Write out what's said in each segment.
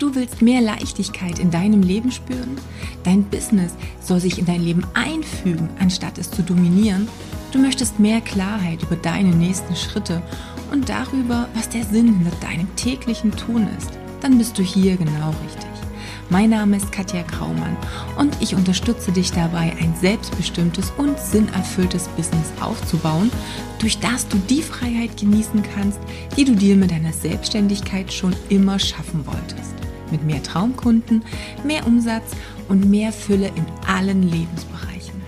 Du willst mehr Leichtigkeit in deinem Leben spüren? Dein Business soll sich in dein Leben einfügen, anstatt es zu dominieren? Du möchtest mehr Klarheit über deine nächsten Schritte und darüber, was der Sinn hinter deinem täglichen Tun ist? Dann bist du hier genau richtig. Mein Name ist Katja Graumann und ich unterstütze dich dabei, ein selbstbestimmtes und sinnerfülltes Business aufzubauen, durch das du die Freiheit genießen kannst, die du dir mit deiner Selbstständigkeit schon immer schaffen wolltest. Mit mehr Traumkunden, mehr Umsatz und mehr Fülle in allen Lebensbereichen.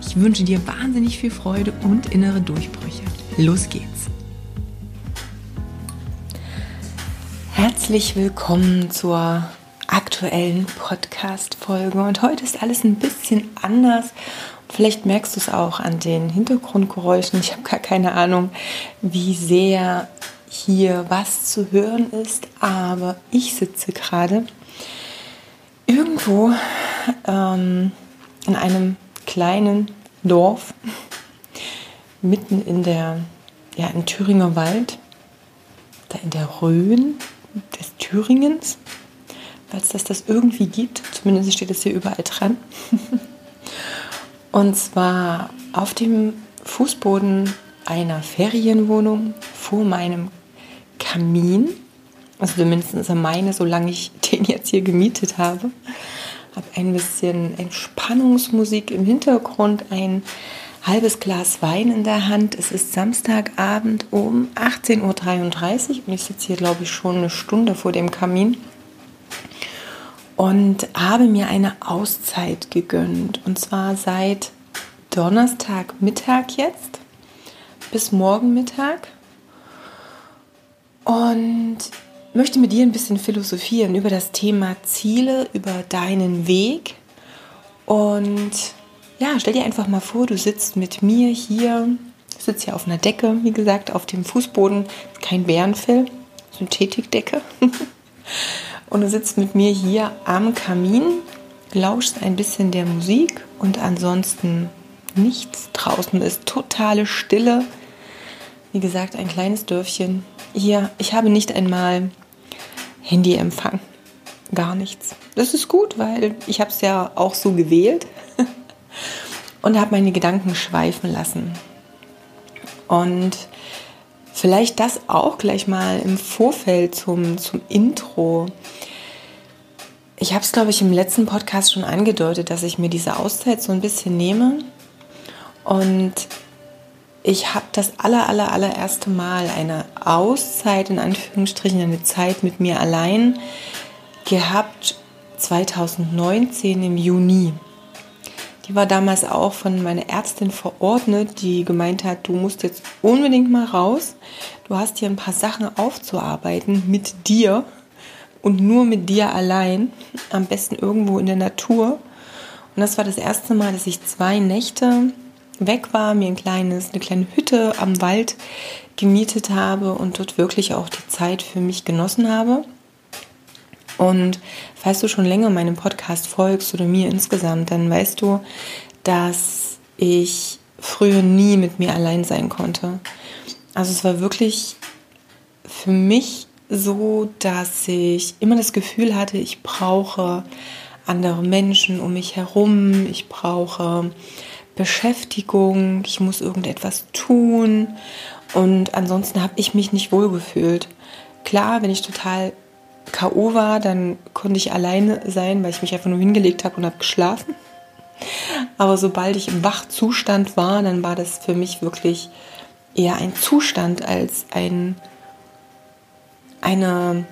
Ich wünsche dir wahnsinnig viel Freude und innere Durchbrüche. Los geht's! Herzlich willkommen zur aktuellen Podcast-Folge. Und heute ist alles ein bisschen anders. Vielleicht merkst du es auch an den Hintergrundgeräuschen. Ich habe gar keine Ahnung, wie sehr hier was zu hören ist, aber ich sitze gerade irgendwo ähm, in einem kleinen Dorf mitten in der ja im Thüringer Wald, da in der Rhön des Thüringens falls das das irgendwie gibt. Zumindest steht es hier überall dran. Und zwar auf dem Fußboden einer Ferienwohnung vor meinem Kamin. Also zumindest meine, solange ich den jetzt hier gemietet habe. Habe ein bisschen Entspannungsmusik im Hintergrund, ein halbes Glas Wein in der Hand. Es ist Samstagabend um 18.33 Uhr und ich sitze hier, glaube ich, schon eine Stunde vor dem Kamin und habe mir eine Auszeit gegönnt. Und zwar seit Donnerstagmittag jetzt bis morgen Mittag. Und möchte mit dir ein bisschen philosophieren über das Thema Ziele, über deinen Weg. Und ja, stell dir einfach mal vor, du sitzt mit mir hier, sitzt hier auf einer Decke, wie gesagt, auf dem Fußboden, kein Bärenfell, Synthetikdecke. und du sitzt mit mir hier am Kamin, lauschst ein bisschen der Musik und ansonsten nichts. Draußen ist totale Stille. Wie gesagt, ein kleines Dörfchen. Hier, ich habe nicht einmal Handyempfang. Gar nichts. Das ist gut, weil ich habe es ja auch so gewählt und habe meine Gedanken schweifen lassen. Und Vielleicht das auch gleich mal im Vorfeld zum, zum Intro. Ich habe es, glaube ich, im letzten Podcast schon angedeutet, dass ich mir diese Auszeit so ein bisschen nehme. Und ich habe das aller, aller, allererste Mal eine Auszeit, in Anführungsstrichen, eine Zeit mit mir allein gehabt 2019 im Juni. Die war damals auch von meiner Ärztin verordnet, die gemeint hat, du musst jetzt unbedingt mal raus. Du hast hier ein paar Sachen aufzuarbeiten mit dir und nur mit dir allein. Am besten irgendwo in der Natur. Und das war das erste Mal, dass ich zwei Nächte weg war, mir ein kleines, eine kleine Hütte am Wald gemietet habe und dort wirklich auch die Zeit für mich genossen habe. Und falls du schon länger meinem Podcast folgst oder mir insgesamt, dann weißt du, dass ich früher nie mit mir allein sein konnte. Also es war wirklich für mich so, dass ich immer das Gefühl hatte, ich brauche andere Menschen um mich herum, ich brauche Beschäftigung, ich muss irgendetwas tun und ansonsten habe ich mich nicht wohlgefühlt. Klar, wenn ich total K.O. war, dann konnte ich alleine sein, weil ich mich einfach nur hingelegt habe und habe geschlafen. Aber sobald ich im Wachzustand war, dann war das für mich wirklich eher ein Zustand als ein, eine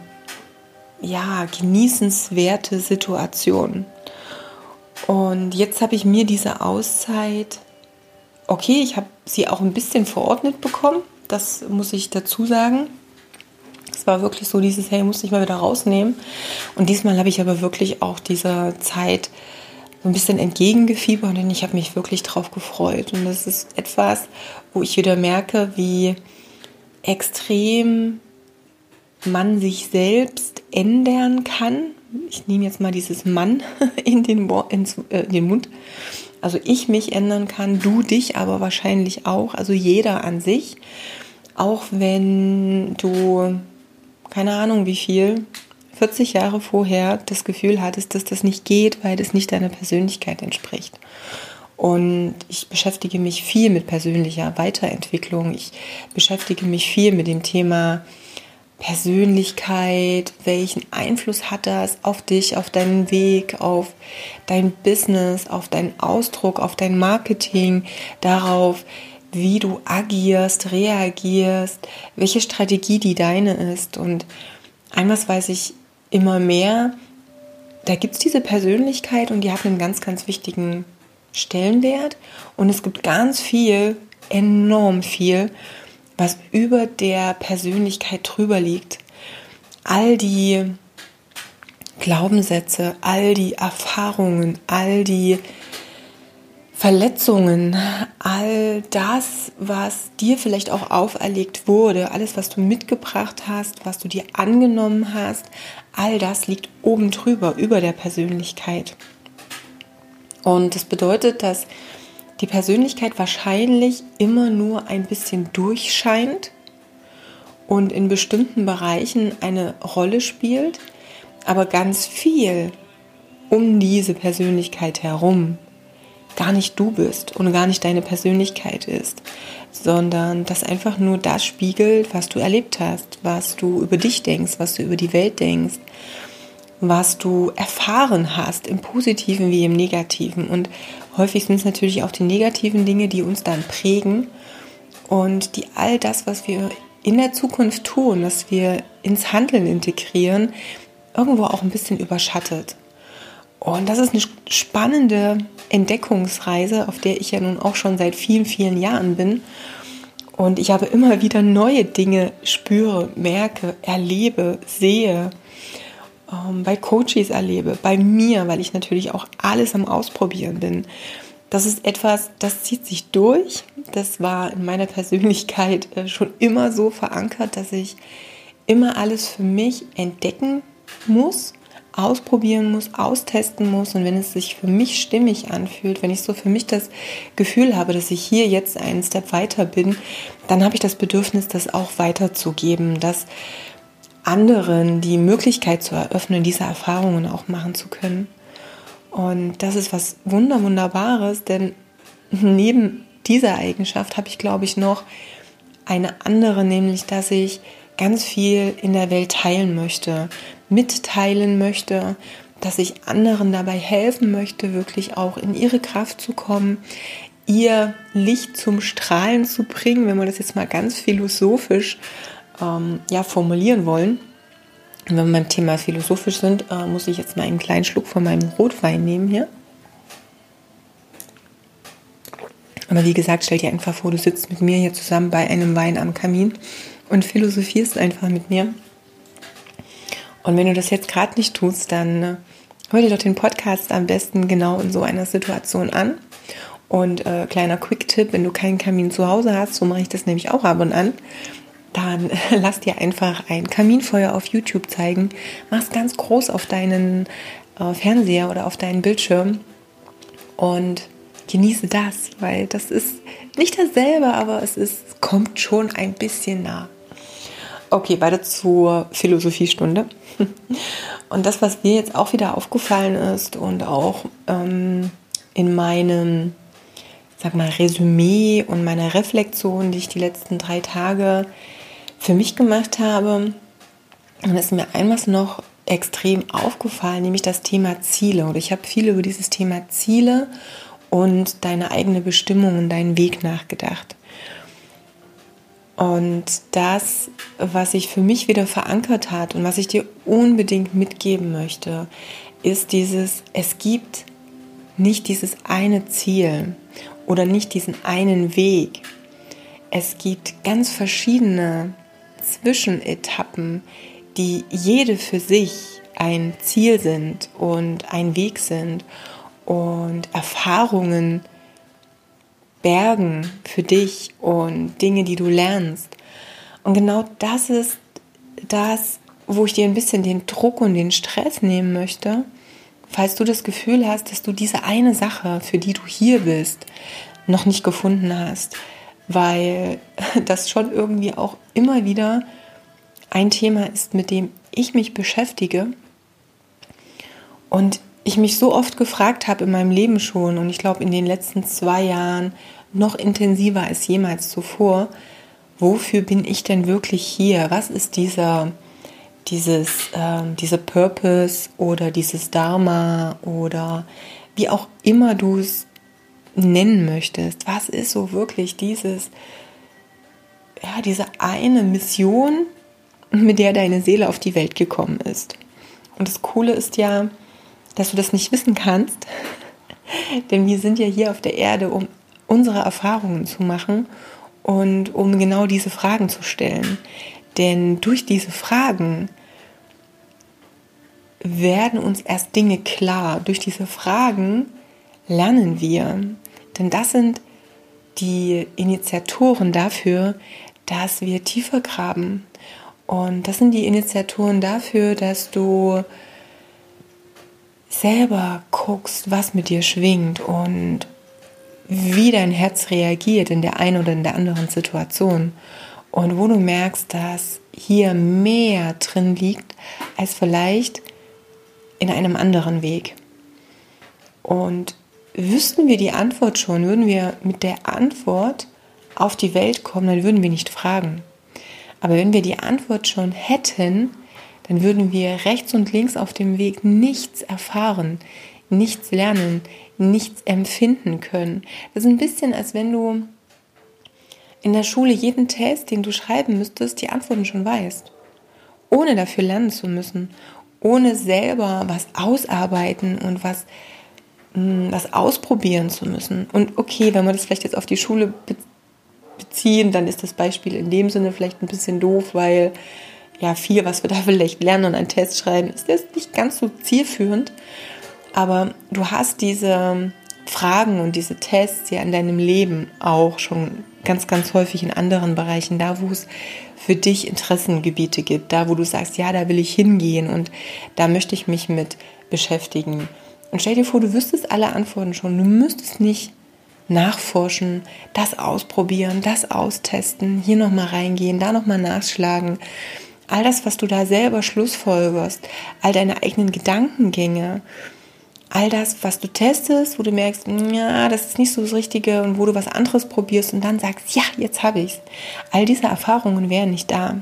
ja, genießenswerte Situation. Und jetzt habe ich mir diese Auszeit, okay, ich habe sie auch ein bisschen verordnet bekommen, das muss ich dazu sagen. Es war wirklich so dieses, hey, muss ich mal wieder rausnehmen. Und diesmal habe ich aber wirklich auch dieser Zeit so ein bisschen entgegengefiebert und ich habe mich wirklich drauf gefreut. Und das ist etwas, wo ich wieder merke, wie extrem man sich selbst ändern kann. Ich nehme jetzt mal dieses Mann in den, ins, äh, den Mund. Also ich mich ändern kann, du dich aber wahrscheinlich auch, also jeder an sich. Auch wenn du keine Ahnung wie viel 40 Jahre vorher das Gefühl hattest, dass das nicht geht, weil das nicht deiner Persönlichkeit entspricht. Und ich beschäftige mich viel mit persönlicher Weiterentwicklung. Ich beschäftige mich viel mit dem Thema Persönlichkeit, welchen Einfluss hat das auf dich, auf deinen Weg, auf dein Business, auf deinen Ausdruck, auf dein Marketing, darauf, wie du agierst, reagierst, welche Strategie die deine ist. Und einmal weiß ich immer mehr, da gibt es diese Persönlichkeit und die hat einen ganz, ganz wichtigen Stellenwert. Und es gibt ganz viel, enorm viel, was über der Persönlichkeit drüber liegt. All die Glaubenssätze, all die Erfahrungen, all die Verletzungen, all das, was dir vielleicht auch auferlegt wurde, alles, was du mitgebracht hast, was du dir angenommen hast, all das liegt oben drüber, über der Persönlichkeit. Und das bedeutet, dass die Persönlichkeit wahrscheinlich immer nur ein bisschen durchscheint und in bestimmten Bereichen eine Rolle spielt, aber ganz viel um diese Persönlichkeit herum gar nicht du bist und gar nicht deine Persönlichkeit ist, sondern das einfach nur das spiegelt, was du erlebt hast, was du über dich denkst, was du über die Welt denkst, was du erfahren hast, im positiven wie im negativen. Und häufig sind es natürlich auch die negativen Dinge, die uns dann prägen und die all das, was wir in der Zukunft tun, was wir ins Handeln integrieren, irgendwo auch ein bisschen überschattet. Und das ist eine spannende Entdeckungsreise, auf der ich ja nun auch schon seit vielen, vielen Jahren bin. Und ich habe immer wieder neue Dinge spüre, merke, erlebe, sehe, ähm, bei Coaches erlebe, bei mir, weil ich natürlich auch alles am Ausprobieren bin. Das ist etwas, das zieht sich durch. Das war in meiner Persönlichkeit äh, schon immer so verankert, dass ich immer alles für mich entdecken muss ausprobieren muss, austesten muss und wenn es sich für mich stimmig anfühlt, wenn ich so für mich das Gefühl habe, dass ich hier jetzt einen Step weiter bin, dann habe ich das Bedürfnis, das auch weiterzugeben, dass anderen die Möglichkeit zu eröffnen, diese Erfahrungen auch machen zu können. Und das ist was wunder wunderbares, denn neben dieser Eigenschaft habe ich, glaube ich, noch eine andere, nämlich dass ich ganz viel in der Welt teilen möchte, mitteilen möchte, dass ich anderen dabei helfen möchte, wirklich auch in ihre Kraft zu kommen, ihr Licht zum Strahlen zu bringen, wenn wir das jetzt mal ganz philosophisch ähm, ja, formulieren wollen. Und wenn wir beim Thema philosophisch sind, äh, muss ich jetzt mal einen kleinen Schluck von meinem Rotwein nehmen hier. Aber wie gesagt, stell dir einfach vor, du sitzt mit mir hier zusammen bei einem Wein am Kamin und philosophierst einfach mit mir. Und wenn du das jetzt gerade nicht tust, dann äh, hör dir doch den Podcast am besten genau in so einer Situation an. Und äh, kleiner Quick-Tipp, wenn du keinen Kamin zu Hause hast, so mache ich das nämlich auch ab und an, dann lass dir einfach ein Kaminfeuer auf YouTube zeigen. Mach es ganz groß auf deinen äh, Fernseher oder auf deinen Bildschirm und genieße das, weil das ist nicht dasselbe, aber es ist, kommt schon ein bisschen nah. Okay, weiter zur Philosophiestunde. Und das, was mir jetzt auch wieder aufgefallen ist und auch ähm, in meinem, sag mal, Resümee und meiner Reflexion, die ich die letzten drei Tage für mich gemacht habe, dann ist mir einmal noch extrem aufgefallen, nämlich das Thema Ziele. Und ich habe viel über dieses Thema Ziele und deine eigene Bestimmung und deinen Weg nachgedacht. Und das, was sich für mich wieder verankert hat und was ich dir unbedingt mitgeben möchte, ist dieses, es gibt nicht dieses eine Ziel oder nicht diesen einen Weg. Es gibt ganz verschiedene Zwischenetappen, die jede für sich ein Ziel sind und ein Weg sind und Erfahrungen bergen für dich und Dinge, die du lernst. Und genau das ist das, wo ich dir ein bisschen den Druck und den Stress nehmen möchte, falls du das Gefühl hast, dass du diese eine Sache, für die du hier bist, noch nicht gefunden hast, weil das schon irgendwie auch immer wieder ein Thema ist, mit dem ich mich beschäftige und ich mich so oft gefragt habe in meinem Leben schon und ich glaube in den letzten zwei Jahren noch intensiver als jemals zuvor, wofür bin ich denn wirklich hier? Was ist dieser, dieses, äh, diese Purpose oder dieses Dharma oder wie auch immer du es nennen möchtest? Was ist so wirklich dieses, ja, diese eine Mission, mit der deine Seele auf die Welt gekommen ist? Und das Coole ist ja, dass du das nicht wissen kannst, denn wir sind ja hier auf der Erde, um unsere Erfahrungen zu machen und um genau diese Fragen zu stellen. Denn durch diese Fragen werden uns erst Dinge klar. Durch diese Fragen lernen wir. Denn das sind die Initiatoren dafür, dass wir tiefer graben. Und das sind die Initiatoren dafür, dass du selber guckst, was mit dir schwingt und wie dein Herz reagiert in der einen oder in der anderen Situation. Und wo du merkst, dass hier mehr drin liegt, als vielleicht in einem anderen Weg. Und wüssten wir die Antwort schon, würden wir mit der Antwort auf die Welt kommen, dann würden wir nicht fragen. Aber wenn wir die Antwort schon hätten, dann würden wir rechts und links auf dem Weg nichts erfahren, nichts lernen, nichts empfinden können. Das ist ein bisschen, als wenn du in der Schule jeden Test, den du schreiben müsstest, die Antworten schon weißt. Ohne dafür lernen zu müssen. Ohne selber was ausarbeiten und was, was ausprobieren zu müssen. Und okay, wenn wir das vielleicht jetzt auf die Schule beziehen, dann ist das Beispiel in dem Sinne vielleicht ein bisschen doof, weil ja viel, was wir da vielleicht lernen und einen Test schreiben, ist jetzt nicht ganz so zielführend. Aber du hast diese Fragen und diese Tests ja in deinem Leben auch schon ganz, ganz häufig in anderen Bereichen, da wo es für dich Interessengebiete gibt, da wo du sagst, ja, da will ich hingehen und da möchte ich mich mit beschäftigen. Und stell dir vor, du wüsstest alle Antworten schon, du müsstest nicht nachforschen, das ausprobieren, das austesten, hier nochmal reingehen, da nochmal nachschlagen. All das, was du da selber schlussfolgerst, all deine eigenen Gedankengänge, all das, was du testest, wo du merkst, ja, das ist nicht so das Richtige und wo du was anderes probierst und dann sagst, ja, jetzt habe ich es. All diese Erfahrungen wären nicht da.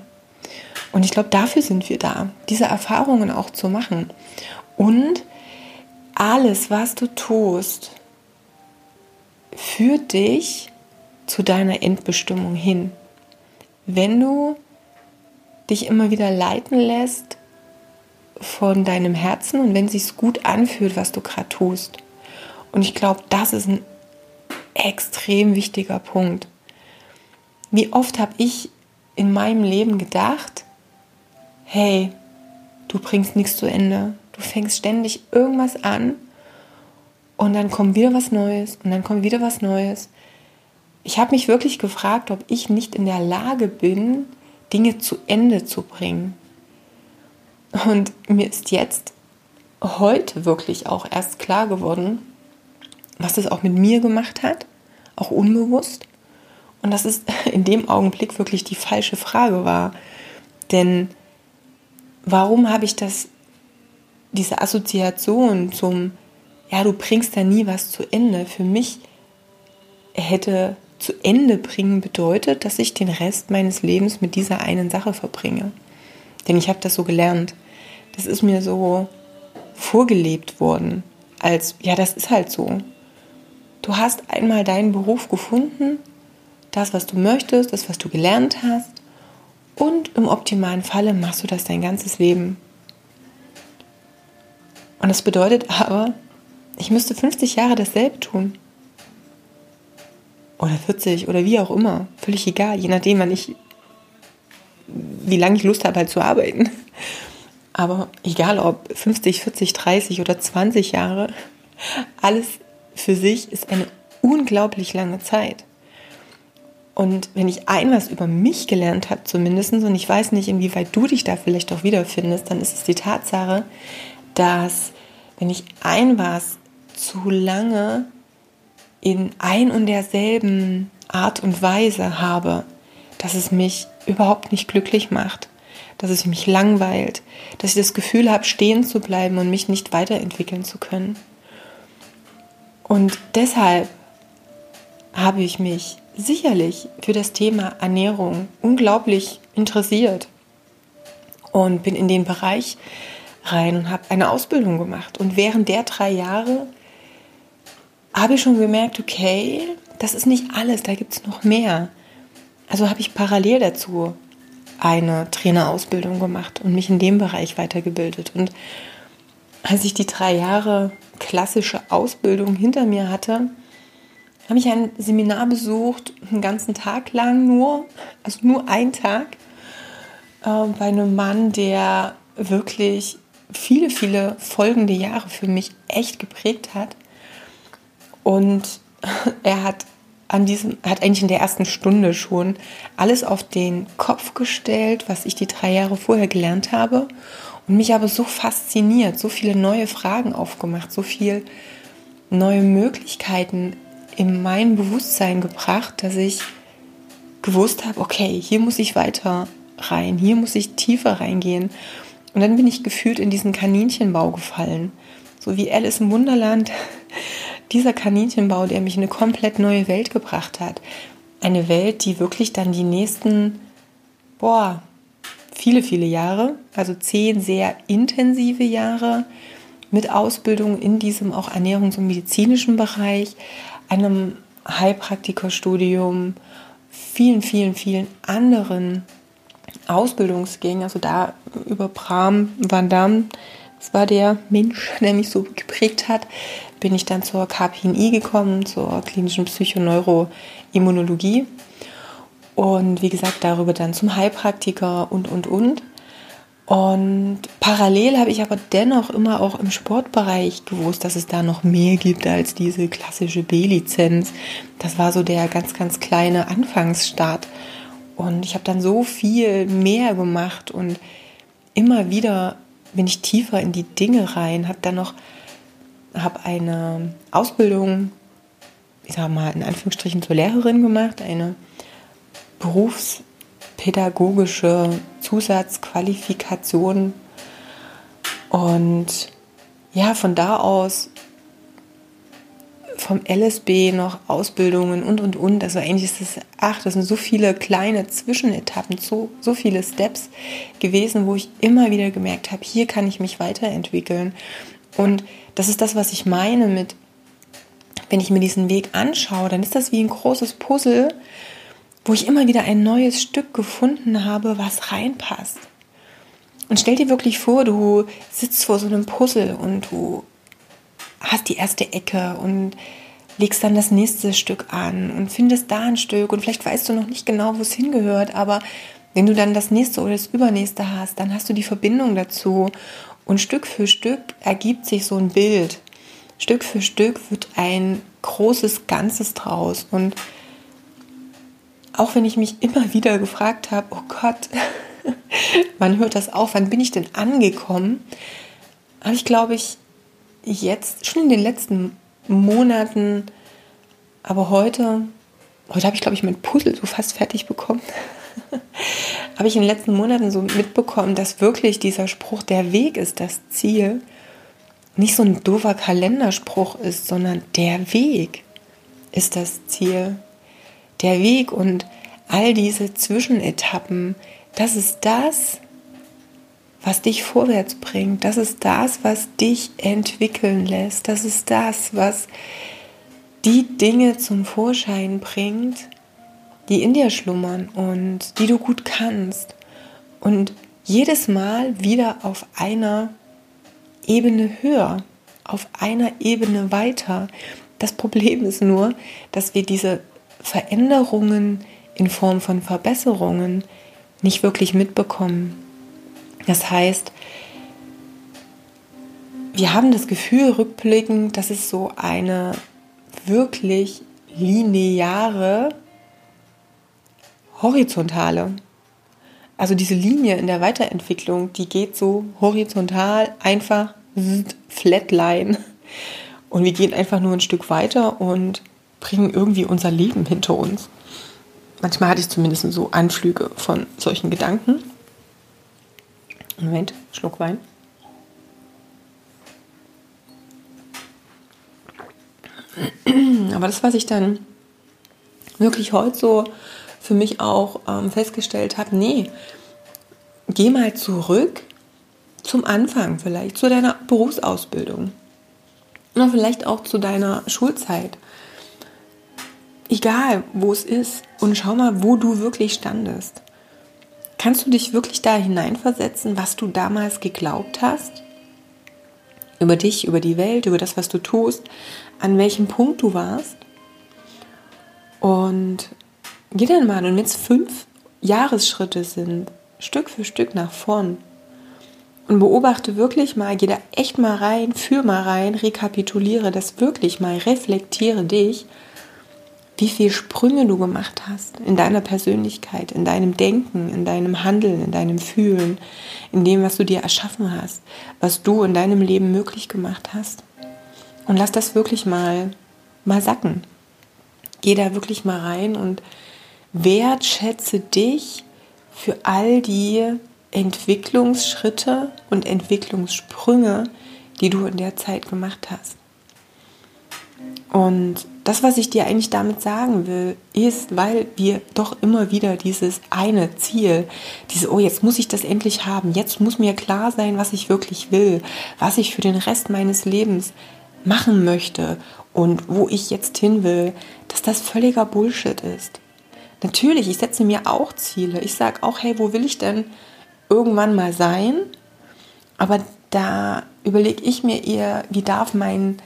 Und ich glaube, dafür sind wir da, diese Erfahrungen auch zu machen. Und alles, was du tust, führt dich zu deiner Endbestimmung hin. Wenn du dich immer wieder leiten lässt von deinem Herzen und wenn es sich gut anfühlt, was du gerade tust. Und ich glaube, das ist ein extrem wichtiger Punkt. Wie oft habe ich in meinem Leben gedacht, hey, du bringst nichts zu Ende. Du fängst ständig irgendwas an und dann kommt wieder was Neues und dann kommt wieder was Neues. Ich habe mich wirklich gefragt, ob ich nicht in der Lage bin, Dinge zu Ende zu bringen. Und mir ist jetzt heute wirklich auch erst klar geworden, was es auch mit mir gemacht hat, auch unbewusst. Und dass es in dem Augenblick wirklich die falsche Frage war. Denn warum habe ich das, diese Assoziation zum, ja, du bringst da nie was zu Ende, für mich hätte zu Ende bringen bedeutet, dass ich den Rest meines Lebens mit dieser einen Sache verbringe. Denn ich habe das so gelernt. Das ist mir so vorgelebt worden. Als, ja, das ist halt so. Du hast einmal deinen Beruf gefunden, das, was du möchtest, das, was du gelernt hast. Und im optimalen Falle machst du das dein ganzes Leben. Und das bedeutet aber, ich müsste 50 Jahre dasselbe tun. Oder 40 oder wie auch immer. Völlig egal, je nachdem, wann ich, wie lange ich Lust habe, halt zu arbeiten. Aber egal ob 50, 40, 30 oder 20 Jahre, alles für sich ist eine unglaublich lange Zeit. Und wenn ich ein was über mich gelernt habe, zumindest, und ich weiß nicht, inwieweit du dich da vielleicht auch wiederfindest, dann ist es die Tatsache, dass wenn ich ein was zu lange in ein und derselben Art und Weise habe, dass es mich überhaupt nicht glücklich macht dass es mich langweilt, dass ich das Gefühl habe, stehen zu bleiben und mich nicht weiterentwickeln zu können. Und deshalb habe ich mich sicherlich für das Thema Ernährung unglaublich interessiert und bin in den Bereich rein und habe eine Ausbildung gemacht. Und während der drei Jahre habe ich schon gemerkt, okay, das ist nicht alles, da gibt es noch mehr. Also habe ich parallel dazu eine Trainerausbildung gemacht und mich in dem Bereich weitergebildet. Und als ich die drei Jahre klassische Ausbildung hinter mir hatte, habe ich ein Seminar besucht, einen ganzen Tag lang nur, also nur einen Tag, äh, bei einem Mann, der wirklich viele, viele folgende Jahre für mich echt geprägt hat. Und er hat an diesem, hat eigentlich in der ersten Stunde schon alles auf den Kopf gestellt, was ich die drei Jahre vorher gelernt habe und mich aber so fasziniert, so viele neue Fragen aufgemacht, so viel neue Möglichkeiten in mein Bewusstsein gebracht, dass ich gewusst habe, okay, hier muss ich weiter rein, hier muss ich tiefer reingehen. Und dann bin ich gefühlt in diesen Kaninchenbau gefallen. So wie Alice im Wunderland, dieser Kaninchenbau, der mich in eine komplett neue Welt gebracht hat. Eine Welt, die wirklich dann die nächsten, boah, viele, viele Jahre, also zehn sehr intensive Jahre mit Ausbildung in diesem auch ernährungs- und medizinischen Bereich, einem Heilpraktikerstudium, vielen, vielen, vielen anderen Ausbildungsgängen, also da über Bram Van Damme, das war der Mensch, der mich so geprägt hat, bin ich dann zur KPNI gekommen, zur klinischen Psychoneuroimmunologie und wie gesagt darüber dann zum Heilpraktiker und und und. Und parallel habe ich aber dennoch immer auch im Sportbereich gewusst, dass es da noch mehr gibt als diese klassische B-Lizenz. Das war so der ganz, ganz kleine Anfangsstart. Und ich habe dann so viel mehr gemacht und immer wieder bin ich tiefer in die Dinge rein, habe dann noch habe eine Ausbildung, ich sage mal in Anführungsstrichen zur Lehrerin gemacht, eine Berufs pädagogische Zusatzqualifikation. Und ja, von da aus vom LSB noch Ausbildungen und und und. Also eigentlich ist das, ach, das sind so viele kleine Zwischenetappen, so, so viele Steps gewesen, wo ich immer wieder gemerkt habe, hier kann ich mich weiterentwickeln. Und das ist das, was ich meine mit, wenn ich mir diesen Weg anschaue, dann ist das wie ein großes Puzzle, wo ich immer wieder ein neues Stück gefunden habe, was reinpasst. Und stell dir wirklich vor, du sitzt vor so einem Puzzle und du hast die erste Ecke und legst dann das nächste Stück an und findest da ein Stück und vielleicht weißt du noch nicht genau, wo es hingehört, aber wenn du dann das nächste oder das übernächste hast, dann hast du die Verbindung dazu und Stück für Stück ergibt sich so ein Bild. Stück für Stück wird ein großes Ganzes draus und auch wenn ich mich immer wieder gefragt habe, oh Gott, wann hört das auf, wann bin ich denn angekommen, habe ich, glaube ich, jetzt, schon in den letzten Monaten, aber heute, heute habe ich, glaube ich, mein Puzzle so fast fertig bekommen, habe ich in den letzten Monaten so mitbekommen, dass wirklich dieser Spruch, der Weg ist das Ziel, nicht so ein doofer Kalenderspruch ist, sondern der Weg ist das Ziel. Der Weg und all diese Zwischenetappen, das ist das, was dich vorwärts bringt. Das ist das, was dich entwickeln lässt. Das ist das, was die Dinge zum Vorschein bringt, die in dir schlummern und die du gut kannst. Und jedes Mal wieder auf einer Ebene höher, auf einer Ebene weiter. Das Problem ist nur, dass wir diese Veränderungen in Form von Verbesserungen nicht wirklich mitbekommen. Das heißt, wir haben das Gefühl rückblickend, dass es so eine wirklich lineare, horizontale, also diese Linie in der Weiterentwicklung, die geht so horizontal, einfach flatline. Und wir gehen einfach nur ein Stück weiter und bringen irgendwie unser Leben hinter uns. Manchmal hatte ich zumindest so Anflüge von solchen Gedanken. Moment, Schluck Wein. Aber das, was ich dann wirklich heute so für mich auch ähm, festgestellt habe, nee, geh mal zurück zum Anfang vielleicht, zu deiner Berufsausbildung. Oder vielleicht auch zu deiner Schulzeit. Egal, wo es ist. Und schau mal, wo du wirklich standest. Kannst du dich wirklich da hineinversetzen, was du damals geglaubt hast? Über dich, über die Welt, über das, was du tust, an welchem Punkt du warst? Und geh dann mal, und wenn es fünf Jahresschritte sind, Stück für Stück nach vorn, und beobachte wirklich mal, geh da echt mal rein, führ mal rein, rekapituliere das wirklich mal, reflektiere dich, wie viele Sprünge du gemacht hast in deiner Persönlichkeit, in deinem Denken, in deinem Handeln, in deinem Fühlen, in dem, was du dir erschaffen hast, was du in deinem Leben möglich gemacht hast. Und lass das wirklich mal, mal sacken. Geh da wirklich mal rein und wertschätze dich für all die Entwicklungsschritte und Entwicklungssprünge, die du in der Zeit gemacht hast. Und das, was ich dir eigentlich damit sagen will, ist, weil wir doch immer wieder dieses eine Ziel, diese, oh, jetzt muss ich das endlich haben, jetzt muss mir klar sein, was ich wirklich will, was ich für den Rest meines Lebens machen möchte und wo ich jetzt hin will, dass das völliger Bullshit ist. Natürlich, ich setze mir auch Ziele. Ich sage auch, hey, wo will ich denn irgendwann mal sein. Aber da überlege ich mir eher, wie darf mein,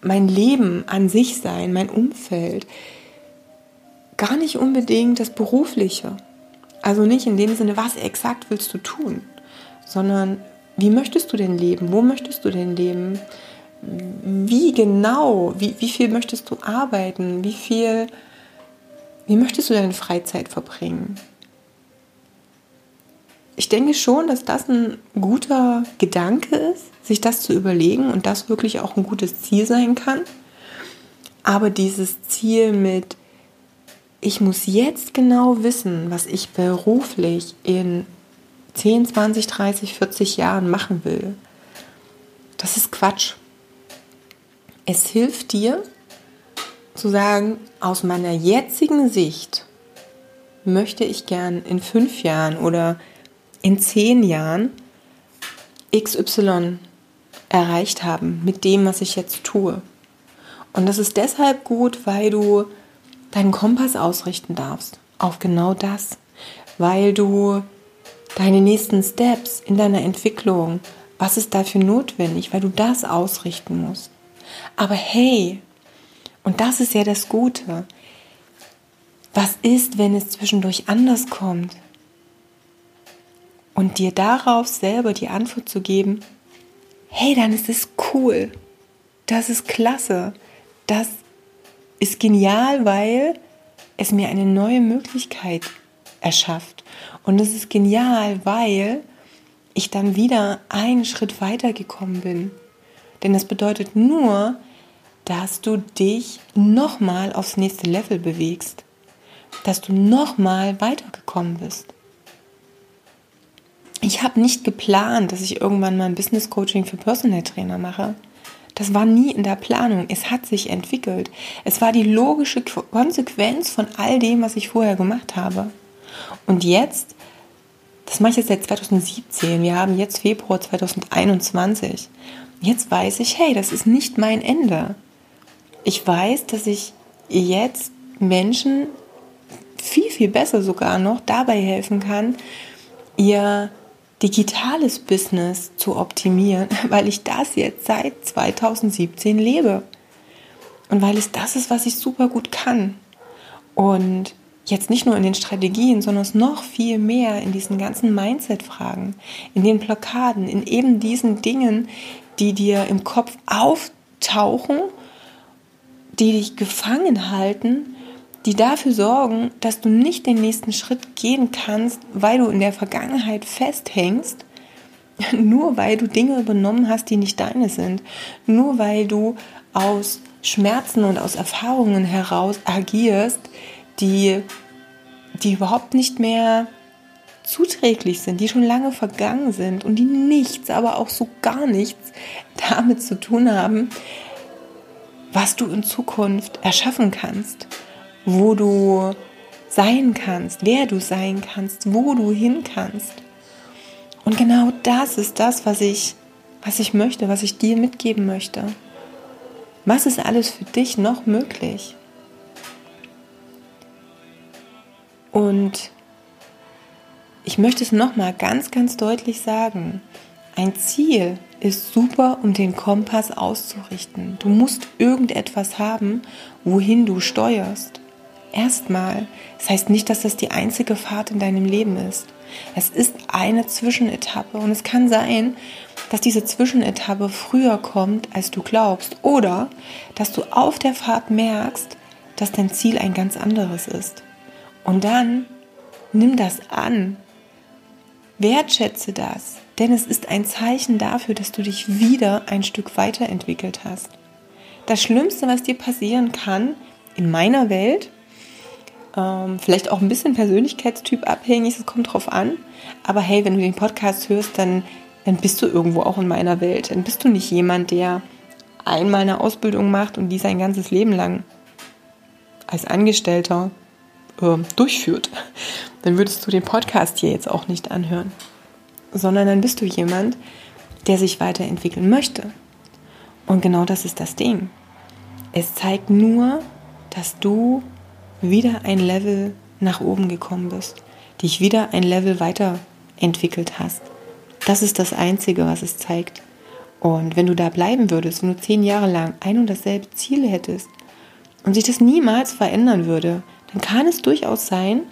mein Leben an sich sein, mein Umfeld. Gar nicht unbedingt das Berufliche. Also nicht in dem Sinne, was exakt willst du tun, sondern wie möchtest du denn leben? Wo möchtest du denn leben? Wie genau? Wie, wie viel möchtest du arbeiten? Wie viel, wie möchtest du deine Freizeit verbringen? Ich denke schon, dass das ein guter Gedanke ist, sich das zu überlegen und das wirklich auch ein gutes Ziel sein kann. Aber dieses Ziel mit, ich muss jetzt genau wissen, was ich beruflich in 10, 20, 30, 40 Jahren machen will, das ist Quatsch. Es hilft dir zu sagen, aus meiner jetzigen Sicht möchte ich gern in fünf Jahren oder in zehn Jahren XY erreicht haben mit dem, was ich jetzt tue. Und das ist deshalb gut, weil du deinen Kompass ausrichten darfst auf genau das, weil du deine nächsten Steps in deiner Entwicklung, was ist dafür notwendig, weil du das ausrichten musst. Aber hey, und das ist ja das Gute, was ist, wenn es zwischendurch anders kommt? Und dir darauf selber die Antwort zu geben, hey, dann ist es cool, das ist klasse, das ist genial, weil es mir eine neue Möglichkeit erschafft. Und es ist genial, weil ich dann wieder einen Schritt weiter gekommen bin. Denn das bedeutet nur, dass du dich nochmal aufs nächste Level bewegst. Dass du nochmal weitergekommen bist ich habe nicht geplant, dass ich irgendwann mal ein Business Coaching für Personal Trainer mache. Das war nie in der Planung. Es hat sich entwickelt. Es war die logische Konsequenz von all dem, was ich vorher gemacht habe. Und jetzt, das mache ich jetzt seit 2017. Wir haben jetzt Februar 2021. Jetzt weiß ich, hey, das ist nicht mein Ende. Ich weiß, dass ich jetzt Menschen viel, viel besser sogar noch dabei helfen kann, ihr digitales Business zu optimieren, weil ich das jetzt seit 2017 lebe. Und weil es das ist, was ich super gut kann. Und jetzt nicht nur in den Strategien, sondern es noch viel mehr in diesen ganzen Mindset-Fragen, in den Blockaden, in eben diesen Dingen, die dir im Kopf auftauchen, die dich gefangen halten die dafür sorgen, dass du nicht den nächsten Schritt gehen kannst, weil du in der Vergangenheit festhängst, nur weil du Dinge übernommen hast, die nicht deine sind, nur weil du aus Schmerzen und aus Erfahrungen heraus agierst, die, die überhaupt nicht mehr zuträglich sind, die schon lange vergangen sind und die nichts, aber auch so gar nichts damit zu tun haben, was du in Zukunft erschaffen kannst, wo du sein kannst, wer du sein kannst, wo du hin kannst. Und genau das ist das, was ich, was ich möchte, was ich dir mitgeben möchte. Was ist alles für dich noch möglich? Und ich möchte es nochmal ganz, ganz deutlich sagen. Ein Ziel ist super, um den Kompass auszurichten. Du musst irgendetwas haben, wohin du steuerst. Erstmal. Das heißt nicht, dass das die einzige Fahrt in deinem Leben ist. Es ist eine Zwischenetappe und es kann sein, dass diese Zwischenetappe früher kommt, als du glaubst. Oder dass du auf der Fahrt merkst, dass dein Ziel ein ganz anderes ist. Und dann nimm das an. Wertschätze das, denn es ist ein Zeichen dafür, dass du dich wieder ein Stück weiterentwickelt hast. Das Schlimmste, was dir passieren kann, in meiner Welt, ähm, vielleicht auch ein bisschen Persönlichkeitstyp abhängig, es kommt drauf an. Aber hey, wenn du den Podcast hörst, dann, dann bist du irgendwo auch in meiner Welt. Dann bist du nicht jemand, der einmal eine Ausbildung macht und die sein ganzes Leben lang als Angestellter äh, durchführt. Dann würdest du den Podcast hier jetzt auch nicht anhören. Sondern dann bist du jemand, der sich weiterentwickeln möchte. Und genau das ist das Ding. Es zeigt nur, dass du wieder ein Level nach oben gekommen bist, dich wieder ein Level weiterentwickelt hast. Das ist das Einzige, was es zeigt. Und wenn du da bleiben würdest, wenn du zehn Jahre lang ein und dasselbe Ziel hättest und sich das niemals verändern würde, dann kann es durchaus sein,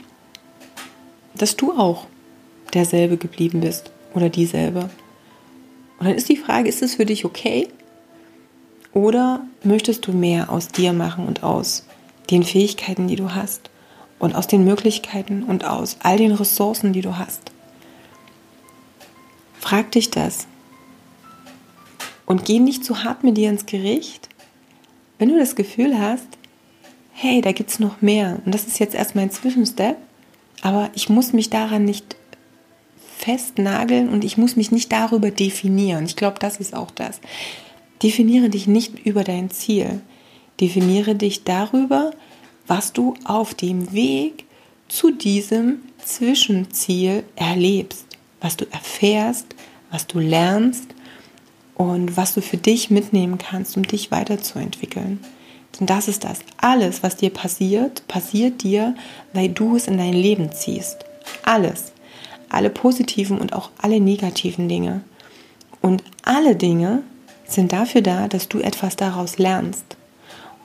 dass du auch derselbe geblieben bist oder dieselbe. Und dann ist die Frage, ist es für dich okay? Oder möchtest du mehr aus dir machen und aus den Fähigkeiten, die du hast und aus den Möglichkeiten und aus all den Ressourcen, die du hast. Frag dich das und geh nicht zu hart mit dir ins Gericht, wenn du das Gefühl hast, hey, da gibt es noch mehr und das ist jetzt erstmal ein Zwischenstep, aber ich muss mich daran nicht festnageln und ich muss mich nicht darüber definieren. Ich glaube, das ist auch das. Definiere dich nicht über dein Ziel. Definiere dich darüber, was du auf dem Weg zu diesem Zwischenziel erlebst, was du erfährst, was du lernst und was du für dich mitnehmen kannst, um dich weiterzuentwickeln. Denn das ist das. Alles, was dir passiert, passiert dir, weil du es in dein Leben ziehst. Alles. Alle positiven und auch alle negativen Dinge. Und alle Dinge sind dafür da, dass du etwas daraus lernst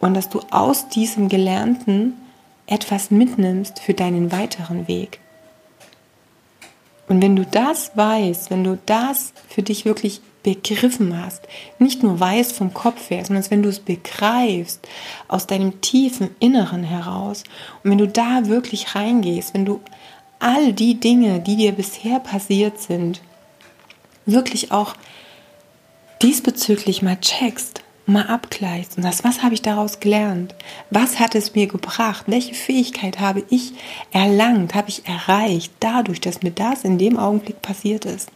und dass du aus diesem Gelernten etwas mitnimmst für deinen weiteren Weg. Und wenn du das weißt, wenn du das für dich wirklich begriffen hast, nicht nur weißt vom Kopf her, sondern wenn du es begreifst aus deinem tiefen Inneren heraus und wenn du da wirklich reingehst, wenn du all die Dinge, die dir bisher passiert sind, wirklich auch diesbezüglich mal checkst, mal abgleichst und sagst, was habe ich daraus gelernt? Was hat es mir gebracht? Welche Fähigkeit habe ich erlangt, habe ich erreicht, dadurch, dass mir das in dem Augenblick passiert ist?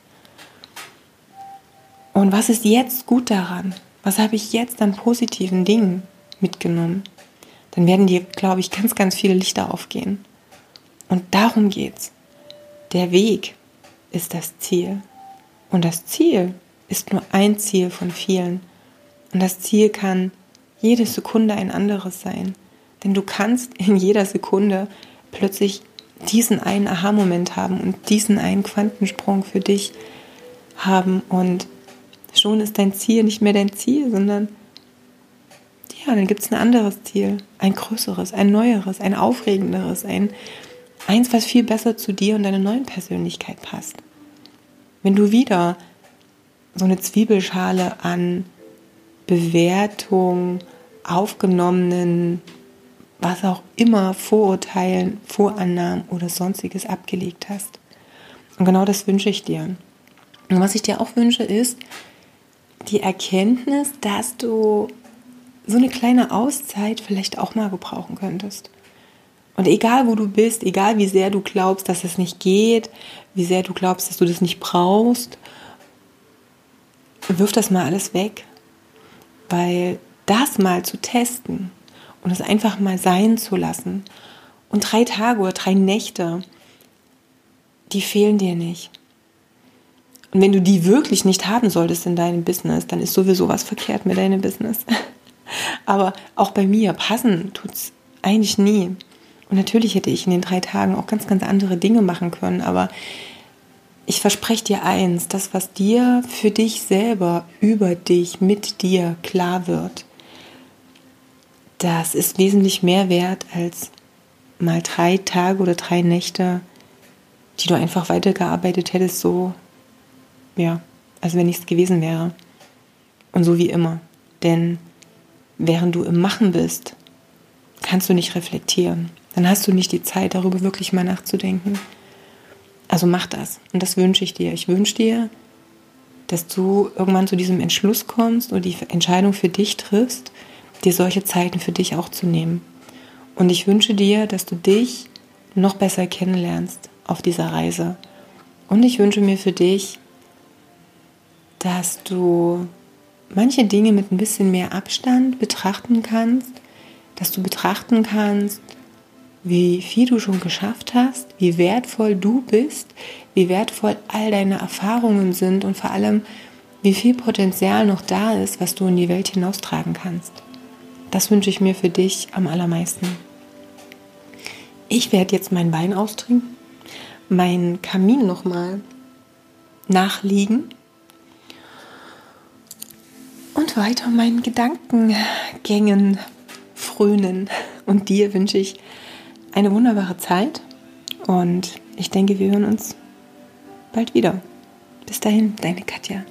Und was ist jetzt gut daran? Was habe ich jetzt an positiven Dingen mitgenommen? Dann werden dir, glaube ich, ganz, ganz viele Lichter aufgehen. Und darum geht's. Der Weg ist das Ziel. Und das Ziel ist nur ein Ziel von vielen. Und das Ziel kann jede Sekunde ein anderes sein. Denn du kannst in jeder Sekunde plötzlich diesen einen Aha-Moment haben und diesen einen Quantensprung für dich haben. Und schon ist dein Ziel nicht mehr dein Ziel, sondern ja, dann gibt es ein anderes Ziel, ein größeres, ein neueres, ein aufregenderes, ein eins, was viel besser zu dir und deiner neuen Persönlichkeit passt. Wenn du wieder so eine Zwiebelschale an Bewertung, aufgenommenen, was auch immer, Vorurteilen, Vorannahmen oder sonstiges abgelegt hast. Und genau das wünsche ich dir. Und was ich dir auch wünsche, ist die Erkenntnis, dass du so eine kleine Auszeit vielleicht auch mal gebrauchen könntest. Und egal wo du bist, egal wie sehr du glaubst, dass es nicht geht, wie sehr du glaubst, dass du das nicht brauchst, wirf das mal alles weg. Weil das mal zu testen und es einfach mal sein zu lassen und drei Tage oder drei Nächte, die fehlen dir nicht. Und wenn du die wirklich nicht haben solltest in deinem Business, dann ist sowieso was verkehrt mit deinem Business. Aber auch bei mir, passen tut es eigentlich nie. Und natürlich hätte ich in den drei Tagen auch ganz, ganz andere Dinge machen können. Aber ich verspreche dir eins, das, was dir für dich selber, über dich, mit dir klar wird, das ist wesentlich mehr wert als mal drei Tage oder drei Nächte, die du einfach weitergearbeitet hättest, so ja, als wenn nichts gewesen wäre. Und so wie immer. Denn während du im Machen bist, kannst du nicht reflektieren. Dann hast du nicht die Zeit, darüber wirklich mal nachzudenken. Also mach das. Und das wünsche ich dir. Ich wünsche dir, dass du irgendwann zu diesem Entschluss kommst und die Entscheidung für dich triffst, dir solche Zeiten für dich auch zu nehmen. Und ich wünsche dir, dass du dich noch besser kennenlernst auf dieser Reise. Und ich wünsche mir für dich, dass du manche Dinge mit ein bisschen mehr Abstand betrachten kannst, dass du betrachten kannst, wie viel du schon geschafft hast, wie wertvoll du bist, wie wertvoll all deine Erfahrungen sind und vor allem, wie viel Potenzial noch da ist, was du in die Welt hinaustragen kannst. Das wünsche ich mir für dich am allermeisten. Ich werde jetzt meinen Wein austrinken, meinen Kamin nochmal nachliegen und weiter meinen Gedankengängen frönen. Und dir wünsche ich eine wunderbare Zeit und ich denke, wir hören uns bald wieder. Bis dahin, deine Katja.